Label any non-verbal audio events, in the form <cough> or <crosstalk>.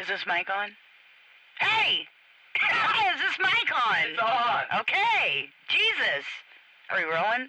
Is this mic on? Hey! <laughs> Is this mic on? It's on. Okay. Jesus. Are we rolling?